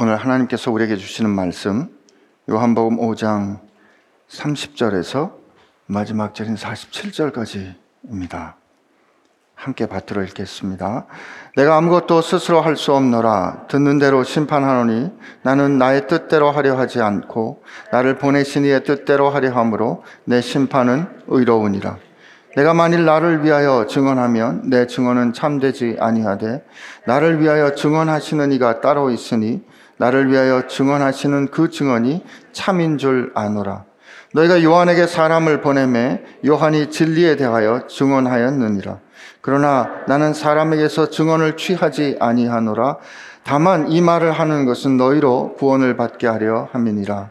오늘 하나님께서 우리에게 주시는 말씀 요한복음 5장 30절에서 마지막 절인 47절까지입니다. 함께 받들어 읽겠습니다. 내가 아무것도 스스로 할 수 없노라 듣는 대로 심판하노니 나는 나의 뜻대로 하려 하지 않고 나를 보내신 이의 뜻대로 하려 함으로 내 심판은 의로우니라. 내가 만일 나를 위하여 증언하면 내 증언은 참되지 아니하되 나를 위하여 증언하시는 이가 따로 있으니 나를 위하여 증언하시는 그 증언이 참인 줄 아노라. 너희가 요한에게 사람을 보내매 요한이 진리에 대하여 증언하였느니라. 그러나 나는 사람에게서 증언을 취하지 아니하노라. 다만 이 말을 하는 것은 너희로 구원을 받게 하려 함이니라.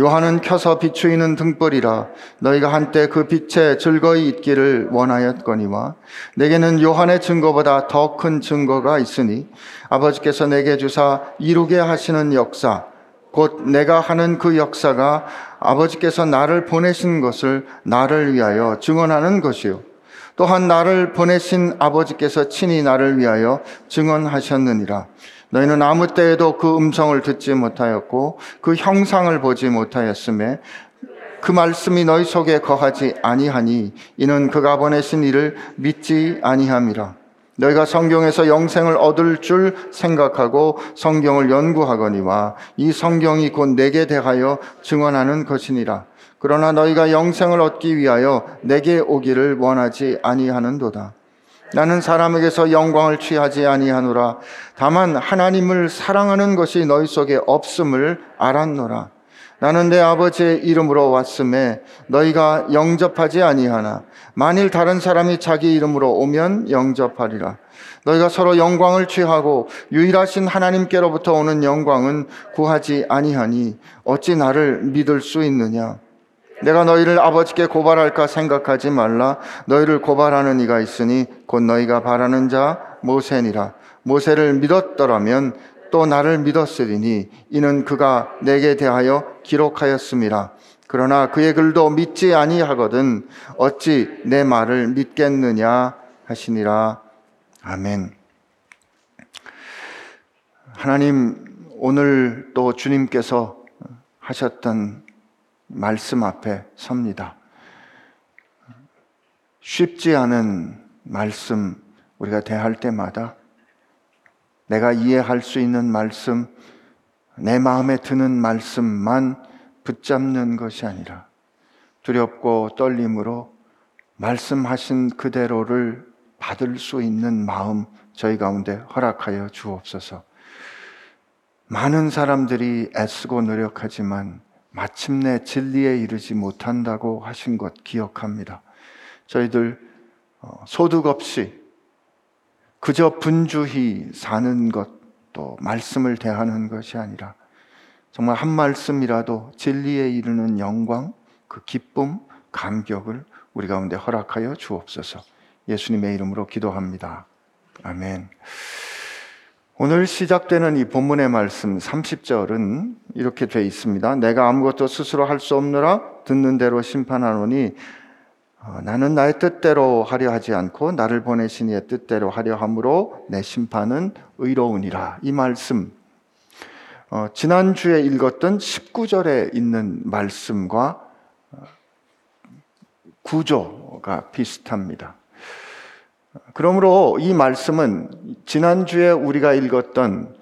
요한은 켜서 비추이는 등불이라 너희가 한때 그 빛에 즐거이 있기를 원하였거니와 내게는 요한의 증거보다 더 큰 증거가 있으니 아버지께서 내게 주사 이루게 하시는 역사 곧 내가 하는 그 역사가 아버지께서 나를 보내신 것을 나를 위하여 증언하는 것이요. 또한 나를 보내신 아버지께서 친히 나를 위하여 증언하셨느니라 너희는 아무 때에도 그 음성을 듣지 못하였고 그 형상을 보지 못하였음에 그 말씀이 너희 속에 거하지 아니하니 이는 그가 보내신 이를 믿지 아니함이라. 너희가 성경에서 영생을 얻을 줄 생각하고 성경을 연구하거니와 이 성경이 곧 내게 대하여 증언하는 것이니라. 그러나 너희가 영생을 얻기 위하여 내게 오기를 원하지 아니하는도다. 나는 사람에게서 영광을 취하지 아니하노라. 다만 하나님을 사랑하는 것이 너희 속에 없음을 알았노라. 나는 내 아버지의 이름으로 왔음에 너희가 영접하지 아니하나 만일 다른 사람이 자기 이름으로 오면 영접하리라. 너희가 서로 영광을 취하고 유일하신 하나님께로부터 오는 영광은 구하지 아니하니 어찌 나를 믿을 수 있느냐? 내가 너희를 아버지께 고발할까 생각하지 말라. 너희를 고발하는 이가 있으니 곧 너희가 바라는 자 모세니라. 모세를 믿었더라면 또 나를 믿었으리니 이는 그가 내게 대하여 기록하였음이라. 그러나 그의 글도 믿지 아니하거든 어찌 내 말을 믿겠느냐 하시니라. 아멘. 하나님 오늘 또 주님께서 하셨던 말씀 앞에 섭니다. 쉽지 않은 말씀 우리가 대할 때마다 내가 이해할 수 있는 말씀, 내 마음에 드는 말씀만 붙잡는 것이 아니라 두렵고 떨림으로 말씀하신 그대로를 받을 수 있는 마음 저희 가운데 허락하여 주옵소서. 많은 사람들이 애쓰고 노력하지만 마침내 진리에 이르지 못한다고 하신 것 기억합니다. 저희들 어, 소득 없이 그저 분주히 사는 것도 말씀을 대하는 것이 아니라 정말 한 말씀이라도 진리에 이르는 영광, 그 기쁨, 감격을 우리 가운데 허락하여 주옵소서. 예수님의 이름으로 기도합니다. 아멘. 오늘 시작되는 이 본문의 말씀 30절은 이렇게 되어 있습니다. 내가 아무것도 스스로 할 수 없느라 듣는 대로 심판하노니 어, 나는 나의 뜻대로 하려 하지 않고 나를 보내신 이의 뜻대로 하려 함으로 내 심판은 의로우니라. 이 말씀 어, 지난주에 읽었던 19절에 있는 말씀과 어, 구조가 비슷합니다. 그러므로 이 말씀은 지난주에 우리가 읽었던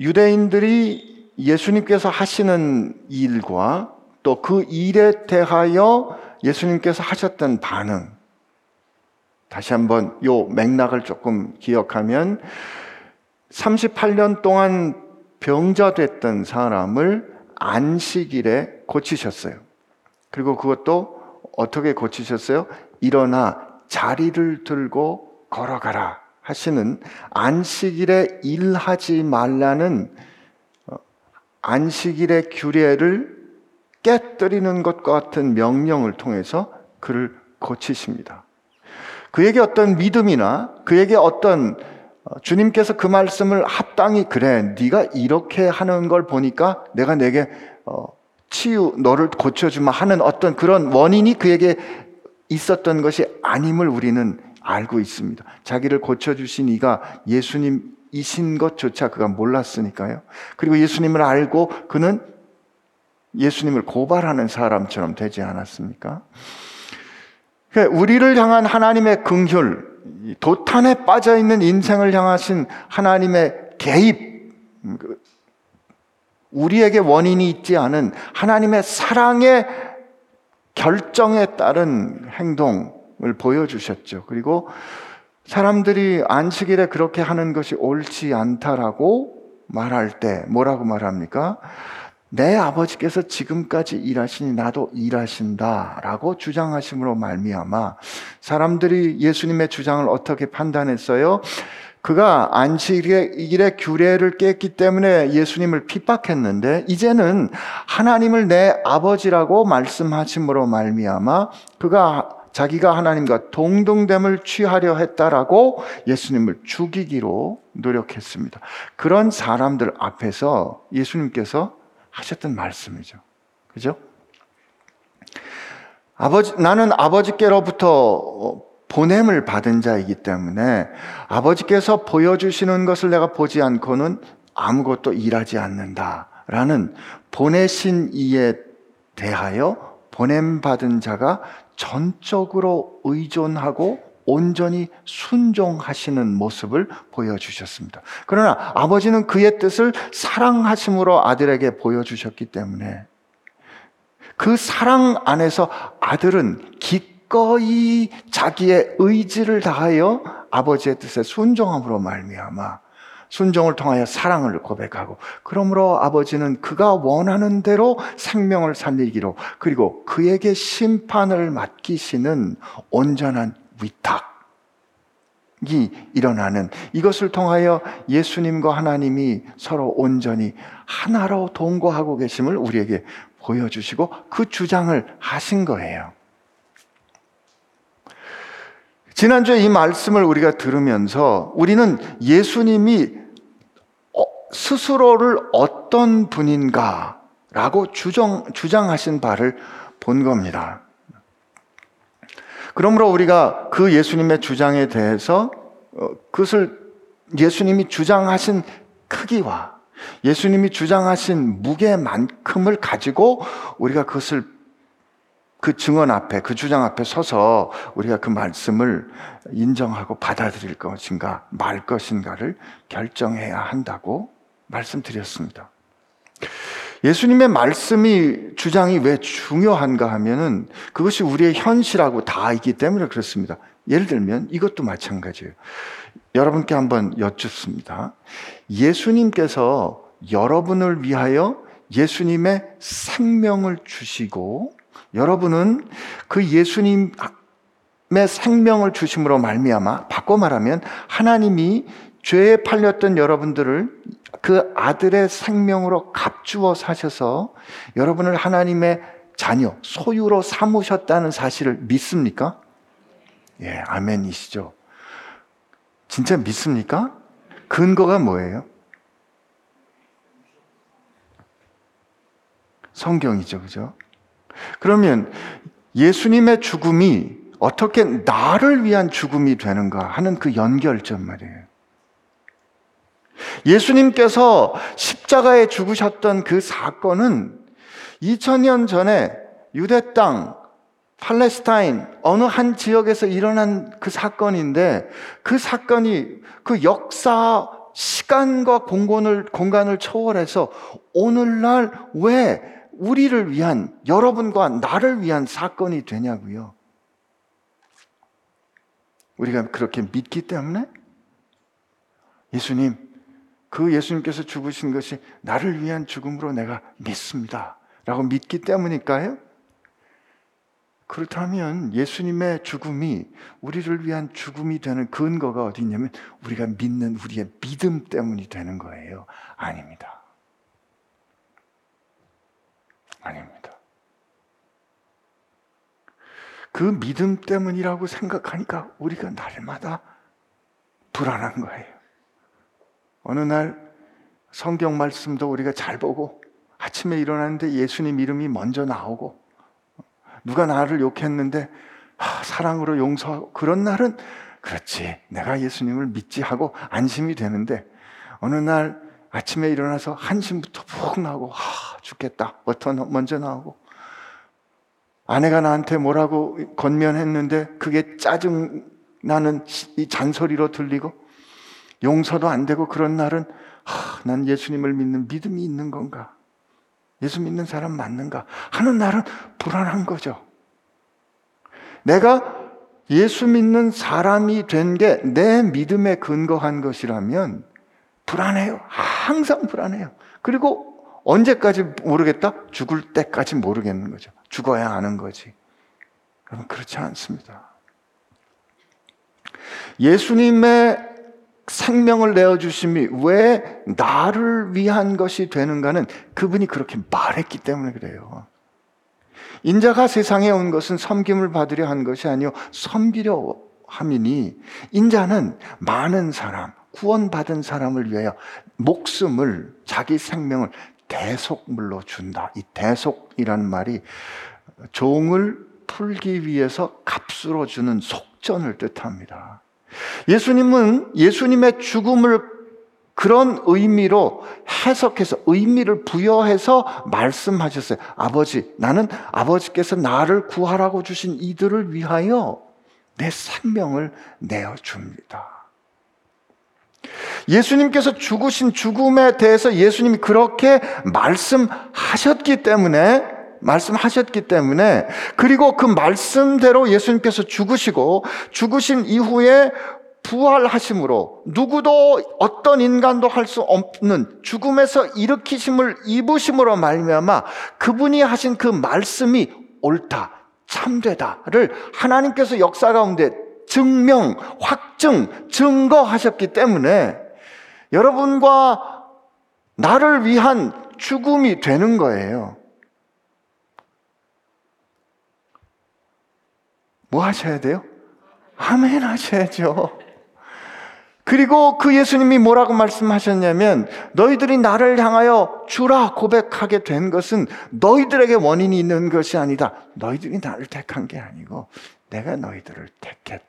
유대인들이 예수님께서 하시는 일과 또 그 일에 대하여 예수님께서 하셨던 반응. 다시 한번 요 맥락을 조금 기억하면 38년 동안 병자됐던 사람을 안식일에 고치셨어요. 그리고 그것도 어떻게 고치셨어요? 일어나 자리를 들고 걸어가라 하시는 안식일에 일하지 말라는 어, 안식일의 규례를 깨뜨리는 것과 같은 명령을 통해서 그를 고치십니다. 그에게 어떤 믿음이나 그에게 어떤 어, 주님께서 그 말씀을 합당히 그래 네가 이렇게 하는 걸 보니까 내가 내게 어, 치유 너를 고쳐주마 하는 어떤 그런 원인이 그에게 있었던 것이 아님을 우리는 알고 있습니다. 자기를 고쳐주신 이가 예수님 예수님이신 것조차 그가 몰랐으니까요. 그리고 예수님을 알고 그는 예수님을 고발하는 사람처럼 되지 않았습니까? 그러니까 우리를 향한 하나님의 긍휼, 도탄에 빠져 있는 인생을 향하신 하나님의 개입, 그 우리에게 원인이 있지 않은 하나님의 사랑의 결정에 따른 행동을 보여주셨죠. 그리고 사람들이 안식일에 그렇게 하는 것이 옳지 않다라고 말할 때 뭐라고 말합니까? 내 아버지께서 지금까지 일하시니 나도 일하신다라고 주장하심으로 말미암아 사람들이 예수님의 주장을 어떻게 판단했어요? 그가 안식일의 규례를 깼기 때문에 예수님을 핍박했는데 이제는 하나님을 내 아버지라고 말씀하심으로 말미암아 그가 자기가 하나님과 동등됨을 취하려 했다라고 예수님을 죽이기로 노력했습니다. 그런 사람들 앞에서 예수님께서 하셨던 말씀이죠. 그죠? 아버지, 나는 아버지께로부터 보냄을 받은 자이기 때문에 아버지께서 보여주시는 것을 내가 보지 않고는 아무것도 일하지 않는다라는 보내신 이에 대하여 보냄 받은 자가 전적으로 의존하고 온전히 순종하시는 모습을 보여주셨습니다. 그러나 아버지는 그의 뜻을 사랑하심으로 아들에게 보여주셨기 때문에 그 사랑 안에서 아들은 기 꺼이 자기의 의지를 다하여 아버지의 뜻에 순종함으로 말미암아 순종을 통하여 사랑을 고백하고 그러므로 아버지는 그가 원하는 대로 생명을 살리기로 그리고 그에게 심판을 맡기시는 온전한 위탁이 일어나는 이것을 통하여 예수님과 하나님이 서로 온전히 하나로 동거하고 계심을 우리에게 보여주시고 그 주장을 하신 거예요. 지난주에 이 말씀을 우리가 들으면서 우리는 예수님이 어, 스스로를 어떤 분인가라고 주장, 주장하신 바를 본 겁니다. 그러므로 우리가 그 예수님의 주장에 대해서 어, 그것을 예수님이 주장하신 크기와 예수님이 주장하신 무게만큼을 가지고 우리가 그것을 그 증언 앞에, 그 주장 앞에 서서 우리가 그 말씀을 인정하고 받아들일 것인가, 말 것인가를 결정해야 한다고 말씀드렸습니다. 예수님의 말씀이 주장이 왜 중요한가 하면은 그것이 우리의 현실하고 다이기 때문에 그렇습니다. 예를 들면 이것도 마찬가지예요. 여러분께 한번 여쭙습니다. 예수님께서 여러분을 위하여 예수님의 생명을 주시고 여러분은 그 예수님의 생명을 주심으로 말미암아 바꿔 말하면 하나님이 죄에 팔렸던 여러분들을 그 아들의 생명으로 값주어 사셔서 여러분을 하나님의 자녀, 소유로 삼으셨다는 사실을 믿습니까? 예, 아멘이시죠. 진짜 믿습니까? 근거가 뭐예요? 성경이죠, 그죠? 그러면 예수님의 죽음이 어떻게 나를 위한 죽음이 되는가 하는 그 연결점 말이에요. 예수님께서 십자가에 죽으셨던 그 사건은 2000년 전에 유대 땅, 팔레스타인, 어느 한 지역에서 일어난 그 사건인데 그 사건이 그 역사, 시간과 공간을, 공간을 초월해서 오늘날 왜 우리를 위한, 여러분과 나를 위한 사건이 되냐고요. 우리가 그렇게 믿기 때문에 예수님, 그 예수님께서 죽으신 것이 나를 위한 죽음으로 내가 믿습니다. 라고 믿기 때문일까요? 그렇다면 예수님의 죽음이 우리를 위한 죽음이 되는 근거가 어디 있냐면 우리가 믿는 우리의 믿음 때문이 되는 거예요. 아닙니다. 아닙니다. 그 믿음 때문이라고 생각하니까 우리가 날마다 불안한 거예요. 어느 날 성경 말씀도 우리가 잘 보고 아침에 일어났는데 예수님 이름이 먼저 나오고 누가 나를 욕했는데 아, 사랑으로 용서하고 그런 날은 그렇지 내가 예수님을 믿지 하고 안심이 되는데 어느 날 아침에 일어나서 한심부터 푹 나고 하, 죽겠다. 버터 먼저 나오고 아내가 나한테 뭐라고 건면했는데 그게 짜증 나는 이 잔소리로 들리고 용서도 안 되고 그런 날은 하, 난 예수님을 믿는 믿음이 있는 건가? 예수 믿는 사람 맞는가? 하는 날은 불안한 거죠. 내가 예수 믿는 사람이 된 게 내 믿음에 근거한 것이라면 불안해요. 항상 불안해요. 그리고 언제까지 모르겠다? 죽을 때까지 모르겠는 거죠. 죽어야 아는 거지. 여러분, 그렇지 않습니다. 예수님의 생명을 내어주심이 왜 나를 위한 것이 되는가는 그분이 그렇게 말했기 때문에 그래요. 인자가 세상에 온 것은 섬김을 받으려 한 것이 아니요 섬기려 함이니 인자는 많은 사람 구원받은 사람을 위하여 목숨을 자기 생명을 대속물로 준다. 이 대속이라는 말이 종을 풀기 위해서 값으로 주는 속전을 뜻합니다. 예수님은 예수님의 죽음을 그런 의미로 해석해서 의미를 부여해서 말씀하셨어요. 아버지, 나는 아버지께서 나를 구하라고 주신 이들을 위하여 내 생명을 내어 줍니다. 예수님께서 죽으신 죽음에 대해서 예수님이 그렇게 말씀하셨기 때문에 말씀하셨기 때문에 그리고 그 말씀대로 예수님께서 죽으시고 죽으신 이후에 부활하심으로 누구도 어떤 인간도 할 수 없는 죽음에서 일으키심을 입으심으로 말미암아 그분이 하신 그 말씀이 옳다 참되다를 하나님께서 역사 가운데 증명, 확증, 증거하셨기 때문에 여러분과 나를 위한 죽음이 되는 거예요. 뭐 하셔야 돼요? 아멘 하셔야죠. 그리고 그 예수님이 뭐라고 말씀하셨냐면 너희들이 나를 향하여 주라 고백하게 된 것은 너희들에게 원인이 있는 것이 아니다. 너희들이 나를 택한 게 아니고 내가 너희들을 택했다.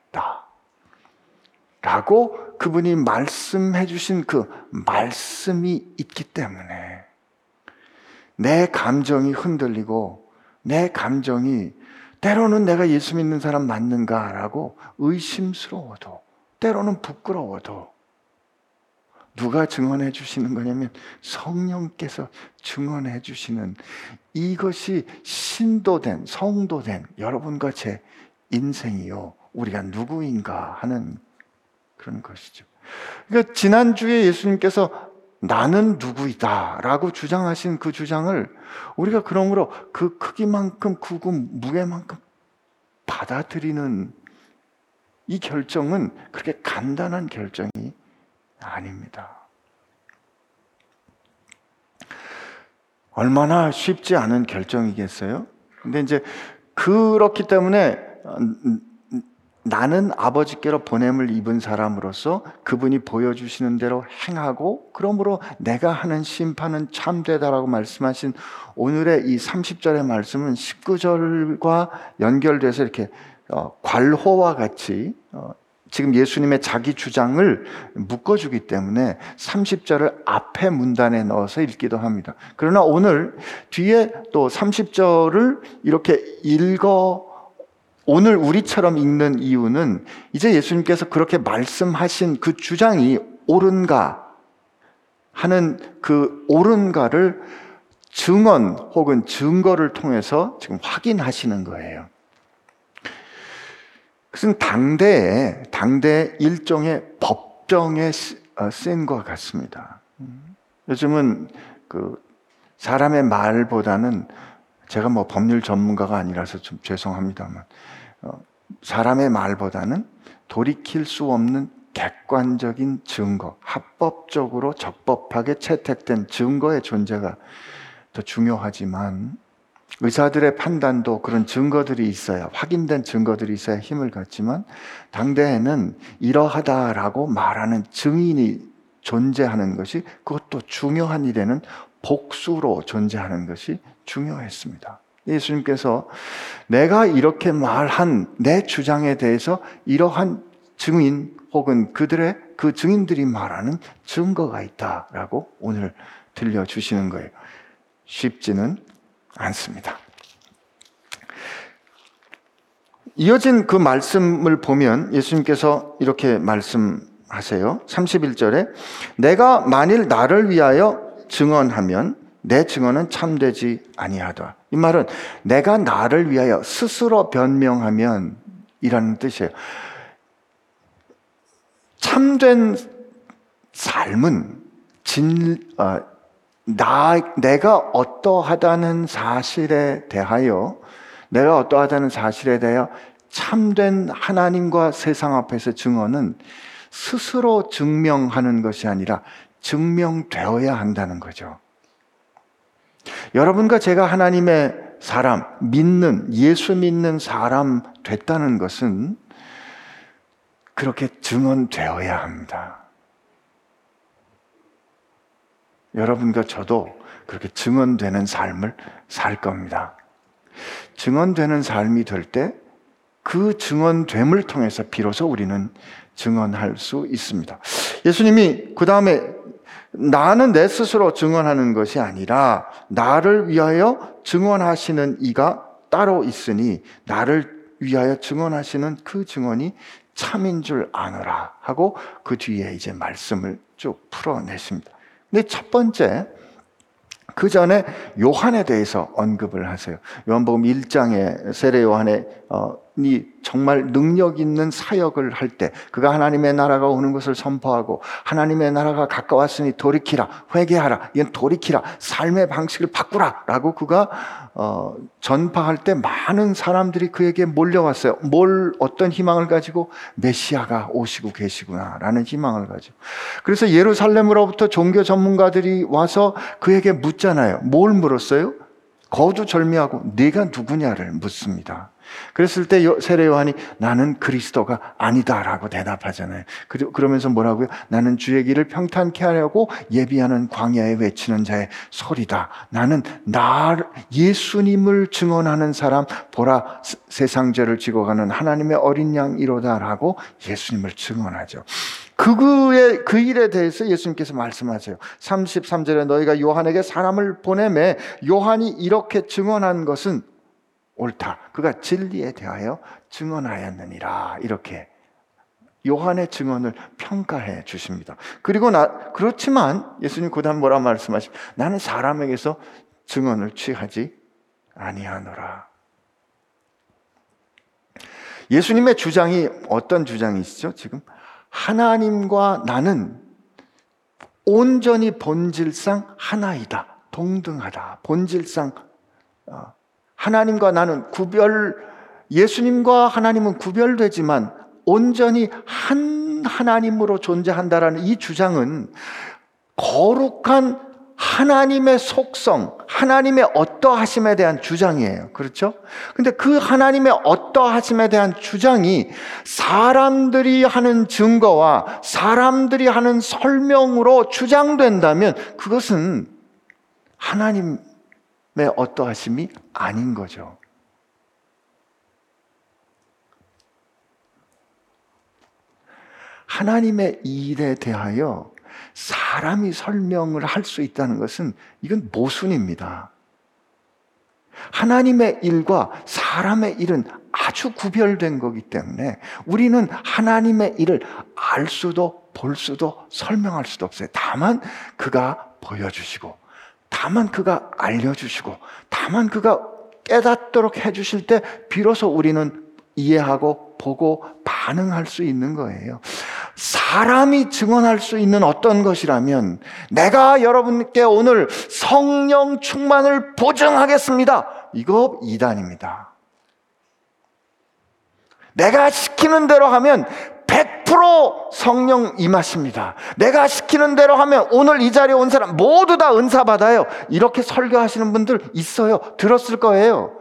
라고 그분이 말씀해 주신 그 말씀이 있기 때문에 내 감정이 흔들리고 내 감정이 때로는 내가 예수 믿는 사람 맞는가라고 의심스러워도 때로는 부끄러워도 누가 증언해 주시는 거냐면 성령께서 증언해 주시는 이것이 신도된 성도된 여러분과 제 인생이요 우리가 누구인가 하는 그런 것이죠. 그러니까 지난주에 예수님께서 나는 누구이다 라고 주장하신 그 주장을 우리가 그러므로 그 크기만큼 크고 무게만큼 받아들이는 이 결정은 그렇게 간단한 결정이 아닙니다. 얼마나 쉽지 않은 결정이겠어요? 근데 이제 그렇기 때문에 나는 아버지께로 보냄을 입은 사람으로서 그분이 보여주시는 대로 행하고 그러므로 내가 하는 심판은 참되다라고 말씀하신 오늘의 이 30절의 말씀은 19절과 연결돼서 이렇게 어, 괄호와 같이 어, 지금 예수님의 자기 주장을 묶어주기 때문에 30절을 앞에 문단에 넣어서 읽기도 합니다. 그러나 오늘 뒤에 또 30절을 이렇게 읽어 오늘 우리처럼 읽는 이유는 이제 예수님께서 그렇게 말씀하신 그 주장이 옳은가 하는 그 옳은가를 증언 혹은 증거를 통해서 지금 확인하시는 거예요. 그것은 당대에 당대 일종의 법정에 어, 쓰인 것 같습니다. 요즘은 그 사람의 말보다는 제가 뭐 법률 전문가가 아니라서 좀 죄송합니다만 어, 사람의 말보다는 돌이킬 수 없는 객관적인 증거, 합법적으로 적법하게 채택된 증거의 존재가 더 중요하지만 의사들의 판단도 그런 증거들이 있어야 확인된 증거들이 있어야 힘을 갖지만 당대에는 이러하다라고 말하는 증인이 존재하는 것이 그것도 중요한 일에는 복수로 존재하는 것이 중요했습니다. 예수님께서 내가 이렇게 말한 내 주장에 대해서 이러한 증인 혹은 그들의 그 증인들이 말하는 증거가 있다라고 오늘 들려주시는 거예요. 쉽지는 않습니다. 이어진 그 말씀을 보면 예수님께서 이렇게 말씀하세요. 31절에 내가 만일 나를 위하여 증언하면 내 증언은 참되지 아니하다. 이 말은 내가 나를 위하여 스스로 변명하면 이라는 뜻이에요. 참된 삶은 진, 어, 나, 내가 어떠하다는 사실에 대하여, 내가 어떠하다는 사실에 대하여 참된 하나님과 세상 앞에서 증언은 스스로 증명하는 것이 아니라 증명되어야 한다는 거죠. 여러분과 제가 하나님의 사람, 믿는, 예수 믿는 사람 됐다는 것은 그렇게 증언되어야 합니다. 여러분과 저도 그렇게 증언되는 삶을 살 겁니다. 증언되는 삶이 될 때 그 증언됨을 통해서 비로소 우리는 증언할 수 있습니다. 예수님이 그 다음에 나는 내 스스로 증언하는 것이 아니라 나를 위하여 증언하시는 이가 따로 있으니 나를 위하여 증언하시는 그 증언이 참인 줄 아노라 하고 그 뒤에 이제 말씀을 쭉 풀어내십니다. 근데 첫 번째 그 전에 요한에 대해서 언급을 하세요. 요한복음 1장에 세례 요한의 어, 이 정말 능력 있는 사역을 할 때 그가 하나님의 나라가 오는 것을 선포하고 하나님의 나라가 가까웠으니 돌이키라 회개하라 이건 돌이키라 삶의 방식을 바꾸라라고 그가 어, 전파할 때 많은 사람들이 그에게 몰려왔어요. 뭘 어떤 희망을 가지고 메시아가 오시고 계시구나라는 희망을 가지고 그래서 예루살렘으로부터 종교 전문가들이 와서 그에게 묻잖아요. 뭘 물었어요? 거두절미하고 네가 누구냐를 묻습니다. 그랬을 때 세례 요한이 나는 그리스도가 아니다라고 대답하잖아요. 그러면서 뭐라고요? 나는 주의 길을 평탄케 하려고 예비하는 광야에 외치는 자의 소리다. 나는 나 예수님을 증언하는 사람 보라 세상 죄를 지고 가는 하나님의 어린 양이로다라고 예수님을 증언하죠. 그의 그 일에 대해서 예수님께서 말씀하세요. 33절에 너희가 요한에게 사람을 보내매 요한이 이렇게 증언한 것은 옳다. 그가 진리에 대하여 증언하였느니라. 이렇게 요한의 증언을 평가해 주십니다. 그리고 나 그렇지만 예수님 그 다음 뭐라 말씀하시? 나는 사람에게서 증언을 취하지 아니하노라. 예수님의 주장이 어떤 주장이시죠? 지금 하나님과 나는 온전히 본질상 하나이다. 동등하다. 본질상 어, 하나님과 나는 구별, 예수님과 하나님은 구별되지만 온전히 한 하나님으로 존재한다라는 이 주장은 거룩한 하나님의 속성, 하나님의 어떠하심에 대한 주장이에요. 그렇죠? 근데 그 하나님의 어떠하심에 대한 주장이 사람들이 하는 증거와 사람들이 하는 설명으로 주장된다면 그것은 하나님 어떠하심이 아닌 거죠. 하나님의 일에 대하여 사람이 설명을 할 수 있다는 것은 이건 모순입니다. 하나님의 일과 사람의 일은 아주 구별된 거기 때문에 우리는 하나님의 일을 알 수도 볼 수도 설명할 수도 없어요. 다만 그가 보여주시고 다만 그가 알려주시고, 다만 그가 깨닫도록 해주실 때 비로소 우리는 이해하고 보고 반응할 수 있는 거예요. 사람이 증언할 수 있는 어떤 것이라면 내가 여러분께 오늘 성령 충만을 보증하겠습니다. 이거 이단입니다. 내가 시키는 대로 하면 100% 성령 임하십니다. 내가 시키는 대로 하면 오늘 이 자리에 온 사람 모두 다 은사 받아요. 이렇게 설교하시는 분들 있어요. 들었을 거예요.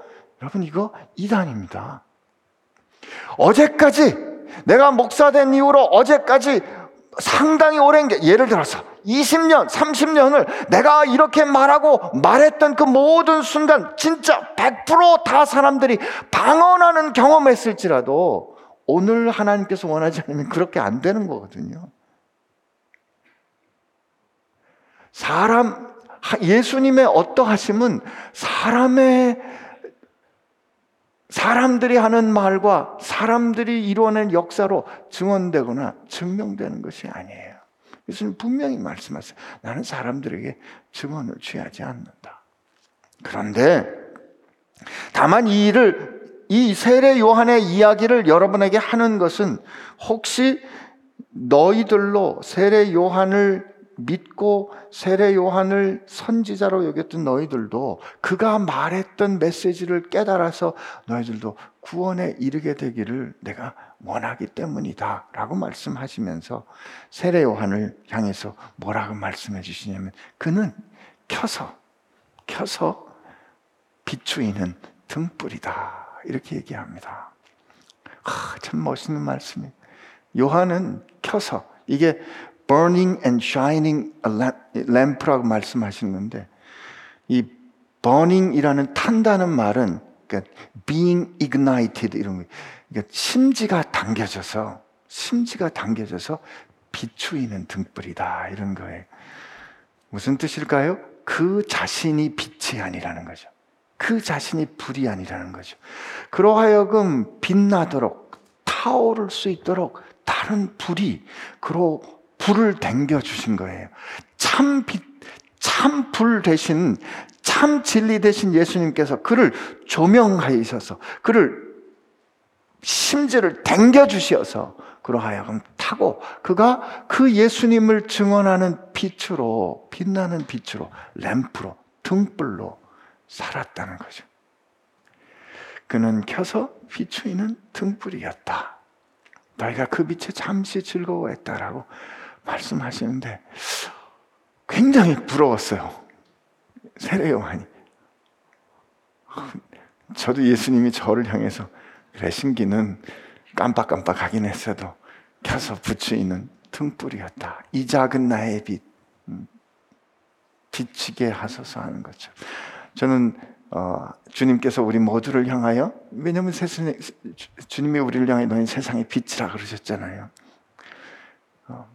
여러분 이거 이단입니다. 어제까지 내가 목사 된 이후로 어제까지 상당히 오랜 게 예를 들어서 20년, 30년을 내가 이렇게 말하고 말했던 그 모든 순간 진짜 100%다 사람들이 방언하는 경험했을지라도 오늘 하나님께서 원하지 않으면 그렇게 안 되는 거거든요. 사람, 예수님의 어떠하심은 사람의, 사람들이 하는 말과 사람들이 이루어낸 역사로 증언되거나 증명되는 것이 아니에요. 예수님 분명히 말씀하세요. 나는 사람들에게 증언을 취하지 않는다. 그런데 다만 이 일을 이 세례 요한의 이야기를 여러분에게 하는 것은 혹시 너희들로 세례 요한을 믿고 세례 요한을 선지자로 여겼던 너희들도 그가 말했던 메시지를 깨달아서 너희들도 구원에 이르게 되기를 내가 원하기 때문이다. 라고 말씀하시면서 세례 요한을 향해서 뭐라고 말씀해 주시냐면 그는 켜서, 켜서 비추이는 등불이다. 이렇게 얘기합니다. 아, 참 멋있는 말씀이. 요한은 켜서 이게 burning and shining lamp라고 말씀하시는데 이 burning이라는 탄다는 말은 그러니까 being ignited 이런 거. 그러니까 심지가 당겨져서 심지가 당겨져서 비추이는 등불이다 이런 거예요. 무슨 뜻일까요? 그 자신이 빛이 아니라는 거죠. 그 자신이 불이 아니라는 거죠. 그러하여금 빛나도록 타오를 수 있도록 다른 불이 그로 불을 댕겨 주신 거예요. 참 빛, 참 불 대신 참 진리 대신 예수님께서 그를 조명하셔서 그를 심지를 댕겨 주셔서 그러하여금 타고 그가 그 예수님을 증언하는 빛으로 빛나는 빛으로 램프로 등불로 살았다는 거죠. 그는 켜서 비추이는 등불이었다. 너희가 그 빛에 잠시 즐거워했다라고 말씀하시는데 굉장히 부러웠어요. 세례 요한이. 저도 예수님이 저를 향해서 그래 신기는 깜빡깜빡하긴 했어도 켜서 붙이는 등불이었다. 이 작은 나의 빛 음, 비치게 하소서 하는 거죠. 저는 어, 주님께서 우리 모두를 향하여 왜냐하면 세상에, 주님이 우리를 향해 너희 세상의 빛이라 그러셨잖아요. 어,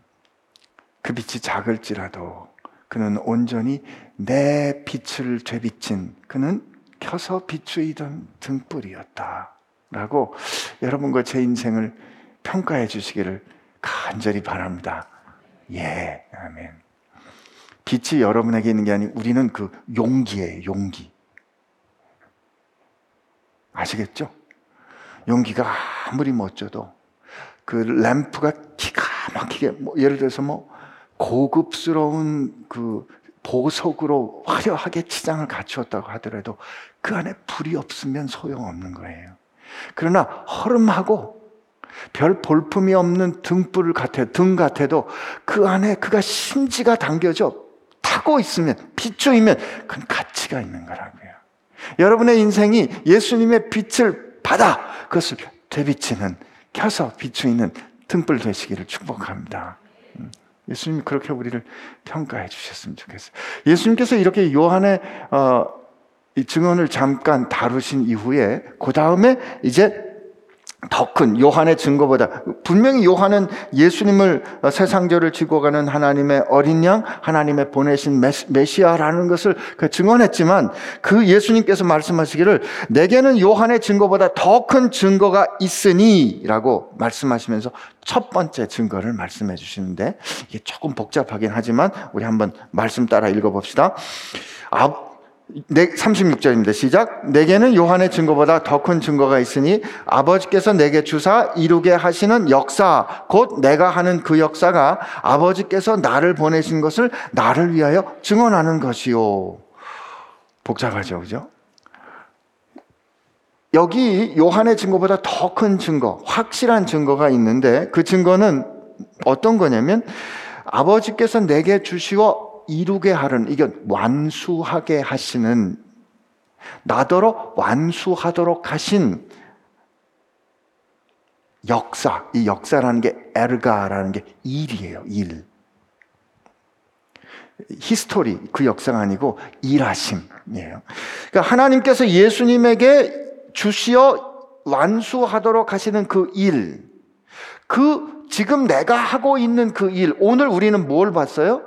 그 빛이 작을지라도 그는 온전히 내 빛을 되비친 그는 켜서 비추이던 등불이었다. 라고 여러분과 제 인생을 평가해 주시기를 간절히 바랍니다. 예, 아멘. 빛이 여러분에게 있는 게 아니 우리는 그 용기예요, 용기. 아시겠죠? 용기가 아무리 멋져도 그 램프가 기가 막히게 뭐 예를 들어서 뭐 고급스러운 그 보석으로 화려하게 치장을 갖추었다고 하더라도 그 안에 불이 없으면 소용없는 거예요. 그러나 허름하고 별 볼품이 없는 등불 같아, 등 같아도 그 안에 그가 심지가 당겨져 타고 있으면, 비추이면 그건 가치가 있는 거라고요. 여러분의 인생이 예수님의 빛을 받아 그것을 되비치는, 켜서 비추이는 등불 되시기를 축복합니다. 음. 예수님이 그렇게 우리를 평가해 주셨으면 좋겠어요. 예수님께서 이렇게 요한의 어, 이 증언을 잠깐 다루신 이후에 그 다음에 이제 더 큰 요한의 증거보다 분명히 요한은 예수님을 어, 세상죄를 지고 가는 하나님의 어린 양, 하나님의 보내신 메시아라는 것을 그 증언했지만 그 예수님께서 말씀하시기를 내게는 요한의 증거보다 더 큰 증거가 있으니라고 말씀하시면서 첫 번째 증거를 말씀해 주시는데 이게 조금 복잡하긴 하지만 우리 한번 말씀 따라 읽어 봅시다. 아, 36절입니다. 시작. 내게는 요한의 증거보다 더 큰 증거가 있으니 아버지께서 내게 주사 이루게 하시는 역사, 곧 내가 하는 그 역사가 아버지께서 나를 보내신 것을 나를 위하여 증언하는 것이요. 복잡하죠, 그죠? 여기 요한의 증거보다 더 큰 증거, 확실한 증거가 있는데 그 증거는 어떤 거냐면 아버지께서 내게 주시어 이루게 하는, 이게 완수하게 하시는, 나더러 완수하도록 하신 역사, 이 역사라는 게 에르가라는 게 일이에요, 일. history, 그 역사가 아니고 일하심이에요. 그러니까 하나님께서 예수님에게 주시어 완수하도록 하시는 그 일, 그 지금 내가 하고 있는 그 일, 오늘 우리는 뭘 봤어요?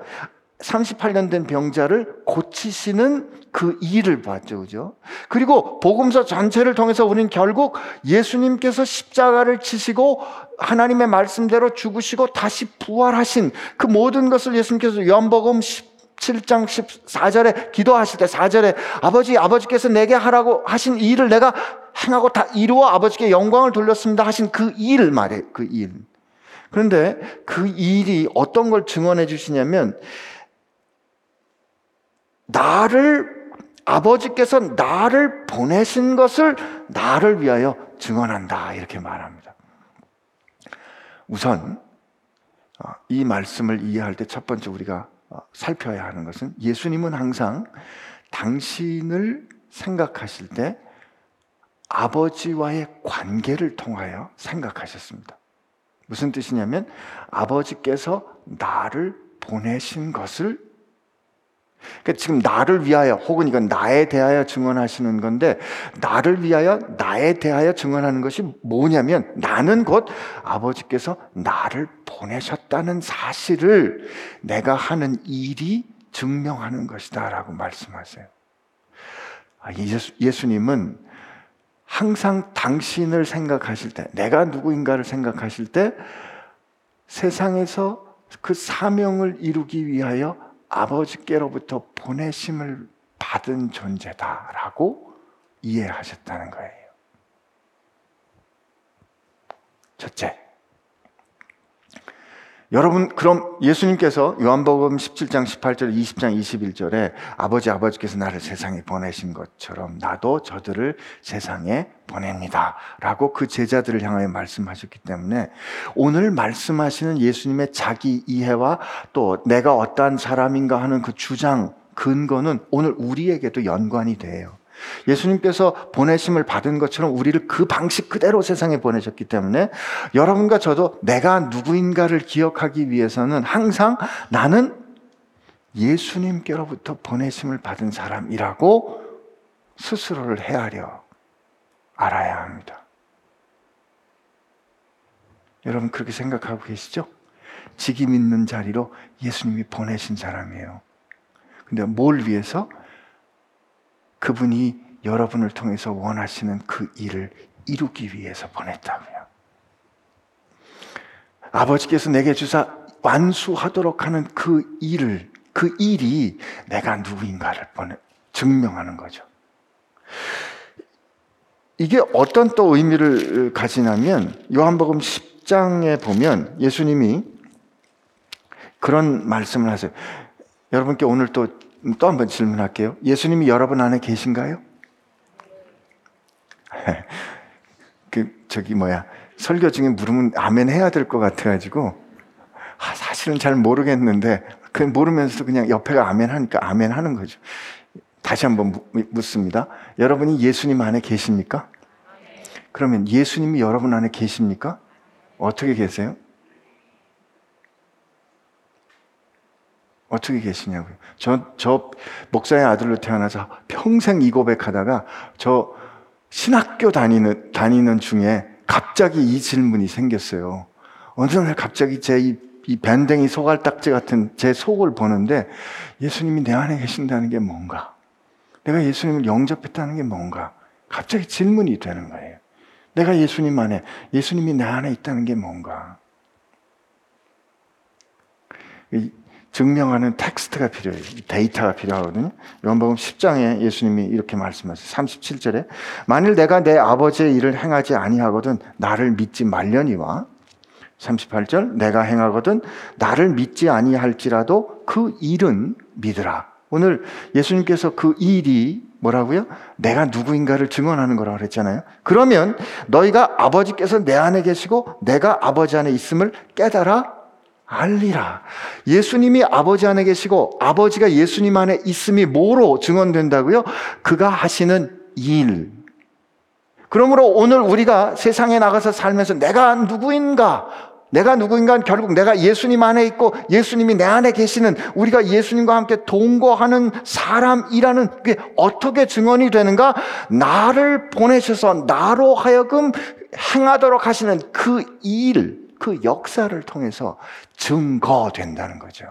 38년 된 병자를 고치시는 그 일을 봤죠. 그죠? 그리고 복음서 전체를 통해서 우리는 결국 예수님께서 십자가를 지시고 하나님의 말씀대로 죽으시고 다시 부활하신 그 모든 것을 예수님께서 요한복음 17장 14절에 기도하실 때 4절에 아버지 아버지께서 내게 하라고 하신 일을 내가 행하고 다 이루어 아버지께 영광을 돌렸습니다 하신 그 일 말이에요. 그 일. 그런데 그 일이 어떤 걸 증언해 주시냐면 나를 아버지께서 나를 보내신 것을 나를 위하여 증언한다 이렇게 말합니다. 우선 어, 이 말씀을 이해할 때 첫 번째 우리가 어, 살펴야 하는 것은 예수님은 항상 당신을 생각하실 때 아버지와의 관계를 통하여 생각하셨습니다. 무슨 뜻이냐면 아버지께서 나를 보내신 것을 그러니까 지금 나를 위하여 혹은 이건 나에 대하여 증언하시는 건데 나를 위하여 나에 대하여 증언하는 것이 뭐냐면 나는 곧 아버지께서 나를 보내셨다는 사실을 내가 하는 일이 증명하는 것이다라고 말씀하세요. 아, 예수, 예수님은 항상 당신을 생각하실 때, 내가 누구인가를 생각하실 때 세상에서 그 사명을 이루기 위하여 아버지께로부터 보내심을 받은 존재다라고 이해하셨다는 거예요. 첫째. 여러분, 그럼 예수님께서 요한복음 17장 18절, 20장 21절에 아버지, 아버지께서 나를 세상에 보내신 것처럼 나도 저들을 세상에 보냅니다. 라고 그 제자들을 향하여 말씀하셨기 때문에 오늘 말씀하시는 예수님의 자기 이해와 또 내가 어떠한 사람인가 하는 그 주장, 근거는 오늘 우리에게도 연관이 돼요. 예수님께서 보내심을 받은 것처럼 우리를 그 방식 그대로 세상에 보내셨기 때문에 여러분과 저도 내가 누구인가를 기억하기 위해서는 항상 나는 예수님께로부터 보내심을 받은 사람이라고 스스로를 헤아려 알아야 합니다. 여러분 그렇게 생각하고 계시죠? 직임 있는 자리로 예수님이 보내신 사람이에요. 근데 뭘 위해서? 그분이 여러분을 통해서 원하시는 그 일을 이루기 위해서 보냈다고요. 아버지께서 내게 주사 완수하도록 하는 그 일을, 그 일이 내가 누구인가를 보내, 증명하는 거죠. 이게 어떤 또 의미를 가지냐면 요한복음 10장에 보면 예수님이 그런 말씀을 하세요. 여러분께 오늘 또 또 한 번 질문할게요. 예수님이 여러분 안에 계신가요? 그 저기 뭐야 설교 중에 물으면 아멘 해야 될 것 같아가지고 아, 사실은 잘 모르겠는데 그 모르면서 그냥 옆에가 아멘 하니까 아멘 하는 거죠. 다시 한번 묻습니다. 여러분이 예수님 안에 계십니까? 그러면 예수님이 여러분 안에 계십니까? 어떻게 계세요? 어떻게 계시냐고요. 저, 저 목사의 아들로 태어나서 평생 이 고백하다가 저 신학교 다니는, 다니는 중에 갑자기 이 질문이 생겼어요. 어느 날 갑자기 제 이, 이 밴댕이 소갈딱지 같은 제 속을 보는데 예수님이 내 안에 계신다는 게 뭔가? 내가 예수님을 영접했다는 게 뭔가? 갑자기 질문이 되는 거예요. 내가 예수님 안에, 예수님이 내 안에 있다는 게 뭔가? 증명하는 텍스트가 필요해요. 데이터가 필요하거든요. 요한복음 10장에 예수님이 이렇게 말씀하세요. 37절에 만일 내가 내 아버지의 일을 행하지 아니하거든 나를 믿지 말려니와 38절 내가 행하거든 나를 믿지 아니할지라도 그 일은 믿으라. 오늘 예수님께서 그 일이 뭐라고요? 내가 누구인가를 증언하는 거라고 그랬잖아요. 그러면 너희가 아버지께서 내 안에 계시고 내가 아버지 안에 있음을 깨달아 알리라. 예수님이 아버지 안에 계시고 아버지가 예수님 안에 있음이 뭐로 증언된다고요? 그가 하시는 일. 그러므로 오늘 우리가 세상에 나가서 살면서 내가 누구인가? 내가 누구인가 결국 내가 예수님 안에 있고 예수님이 내 안에 계시는 우리가 예수님과 함께 동거하는 사람이라는 게 어떻게 증언이 되는가? 나를 보내셔서 나로 하여금 행하도록 하시는 그 일. 그 역사를 통해서 증거된다는 거죠.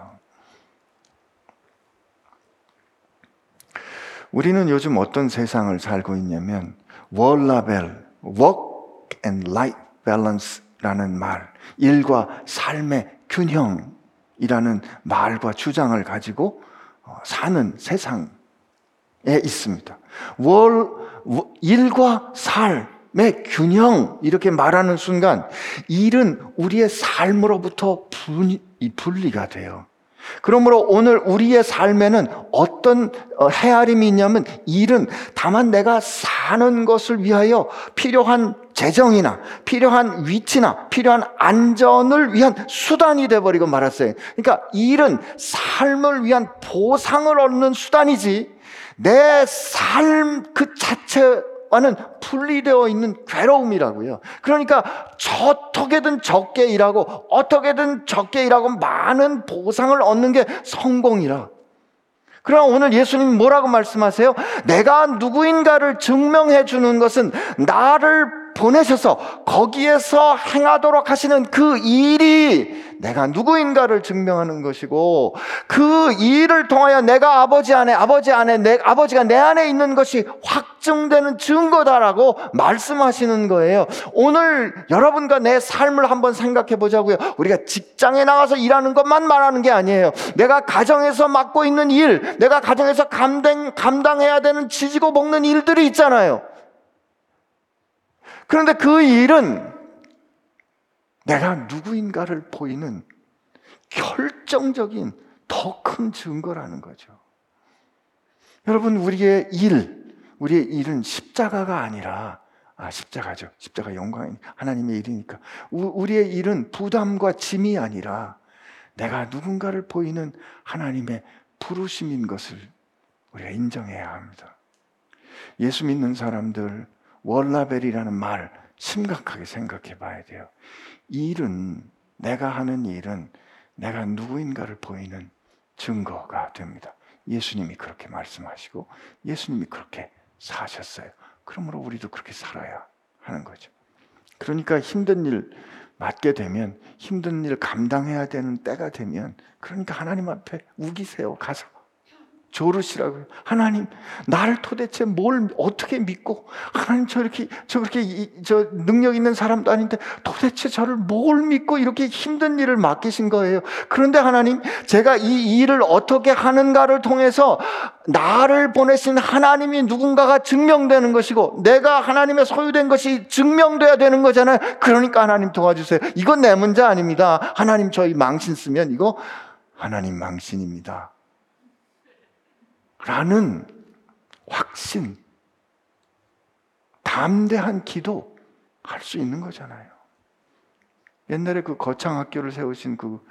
우리는 요즘 어떤 세상을 살고 있냐면 월라벨, work and life balance라는 말, 일과 삶의 균형이라는 말과 주장을 가지고 어, 사는 세상에 있습니다. 월, 일과 살, 의 균형 이렇게 말하는 순간 일은 우리의 삶으로부터 분리가 돼요. 그러므로 오늘 우리의 삶에는 어떤 어, 헤아림이 있냐면 일은 다만 내가 사는 것을 위하여 필요한 재정이나 필요한 위치나 필요한 안전을 위한 수단이 되어버리고 말았어요. 그러니까 일은 삶을 위한 보상을 얻는 수단이지 내 삶 그 자체 와는 분리되어 있는 괴로움이라고요. 그러니까 어떻게든 적게 일하고 어떻게든 적게 일하고 많은 보상을 얻는 게 성공이라. 그러나 오늘 예수님 뭐라고 말씀하세요? 내가 누구인가를 증명해 주는 것은 나를 보내셔서 거기에서 행하도록 하시는 그 일이 내가 누구인가를 증명하는 것이고 그 일을 통하여 내가 아버지 안에 아버지 안에 내 아버지가 내 안에 있는 것이 확증되는 증거다라고 말씀하시는 거예요. 오늘 여러분과 내 삶을 한번 생각해 보자고요. 우리가 직장에 나가서 일하는 것만 말하는 게 아니에요. 내가 가정에서 맡고 있는 일, 내가 가정에서 감당 감당해야 되는 지지고 볶는 일들이 있잖아요. 그런데 그 일은 내가 누구인가를 보이는 결정적인 더 큰 증거라는 거죠. 여러분, 우리의 일, 우리의 일은 십자가가 아니라, 아, 십자가죠. 십자가 영광이 하나님의 일이니까. 우 리의 일은 부담과 짐이 아니라 내가 누군가를 보이는 하나님의 부르심인 것을 우리가 인정해야 합니다. 예수 믿는 사람들, 월라벨이라는 말 심각하게 생각해 봐야 돼요. 일은 내가 하는 일은 내가 누구인가를 보이는 증거가 됩니다. 예수님이 그렇게 말씀하시고 예수님이 그렇게 사셨어요. 그러므로 우리도 그렇게 살아야 하는 거죠. 그러니까 힘든 일 맡게 되면 힘든 일 감당해야 되는 때가 되면 그러니까 하나님 앞에 우기세요. 가서 조르시라고요. 하나님, 나를 도대체 뭘 어떻게 믿고 하나님 저렇게 저렇게 저 능력 있는 사람도 아닌데 도대체 저를 뭘 믿고 이렇게 힘든 일을 맡기신 거예요. 그런데 하나님, 제가 이 일을 어떻게 하는가를 통해서 나를 보내신 하나님이 누군가가 증명되는 것이고 내가 하나님의 소유된 것이 증명돼야 되는 거잖아요. 그러니까 하나님 도와주세요. 이건 내 문제 아닙니다. 하나님 저희 망신 쓰면 이거 하나님 망신입니다. 라는 확신, 담대한 기도 할 수 있는 거잖아요. 옛날에 그 거창 학교를 세우신 그